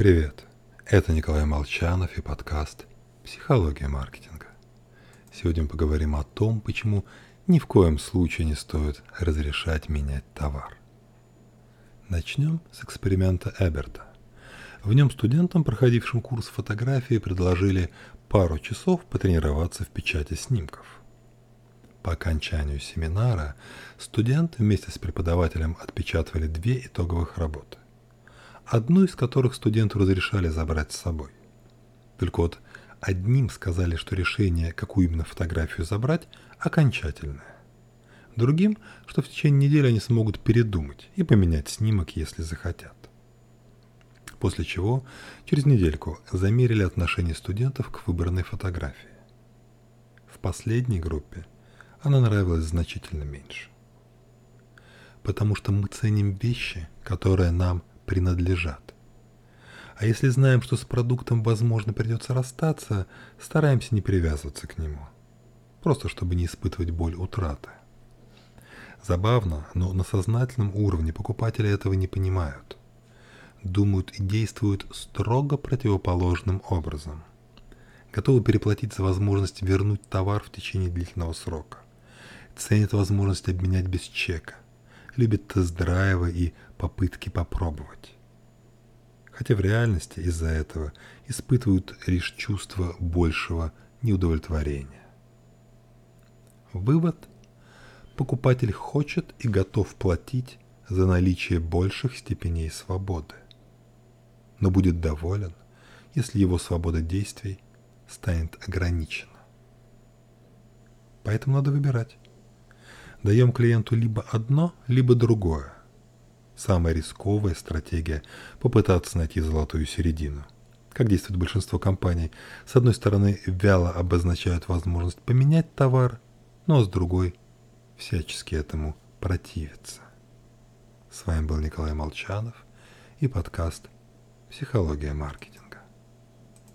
Привет, это Николай Молчанов и подкаст «Психология маркетинга». Сегодня мы поговорим о том, почему ни в коем случае не стоит разрешать менять товар. Начнем с эксперимента Эберта. В нем студентам, проходившим курс фотографии, предложили пару часов потренироваться в печати снимков. По окончанию семинара студенты вместе с преподавателем отпечатывали две итоговых работы одну из которых студенту разрешали забрать с собой. Только вот одним сказали, что решение, какую именно фотографию забрать, окончательное. Другим, что в течение недели они смогут передумать и поменять снимок, если захотят. После чего через недельку замерили отношение студентов к выбранной фотографии. В последней группе она нравилась значительно меньше. Потому что мы ценим вещи, которые нам принадлежат. А если знаем, что с продуктом, возможно, придется расстаться, стараемся не привязываться к нему. Просто чтобы не испытывать боль утраты. Забавно, но на сознательном уровне покупатели этого не понимают. Думают и действуют строго противоположным образом. Готовы переплатить за возможность вернуть товар в течение длительного срока. Ценят возможность обменять без чека – любит тест-драйвы и попытки попробовать. Хотя в реальности из-за этого испытывают лишь чувство большего неудовлетворения. Вывод. Покупатель хочет и готов платить за наличие больших степеней свободы, но будет доволен, если его свобода действий станет ограничена. Поэтому надо выбирать даем клиенту либо одно, либо другое. Самая рисковая стратегия – попытаться найти золотую середину. Как действует большинство компаний? С одной стороны, вяло обозначают возможность поменять товар, но с другой – всячески этому противятся. С вами был Николай Молчанов и подкаст «Психология маркетинга».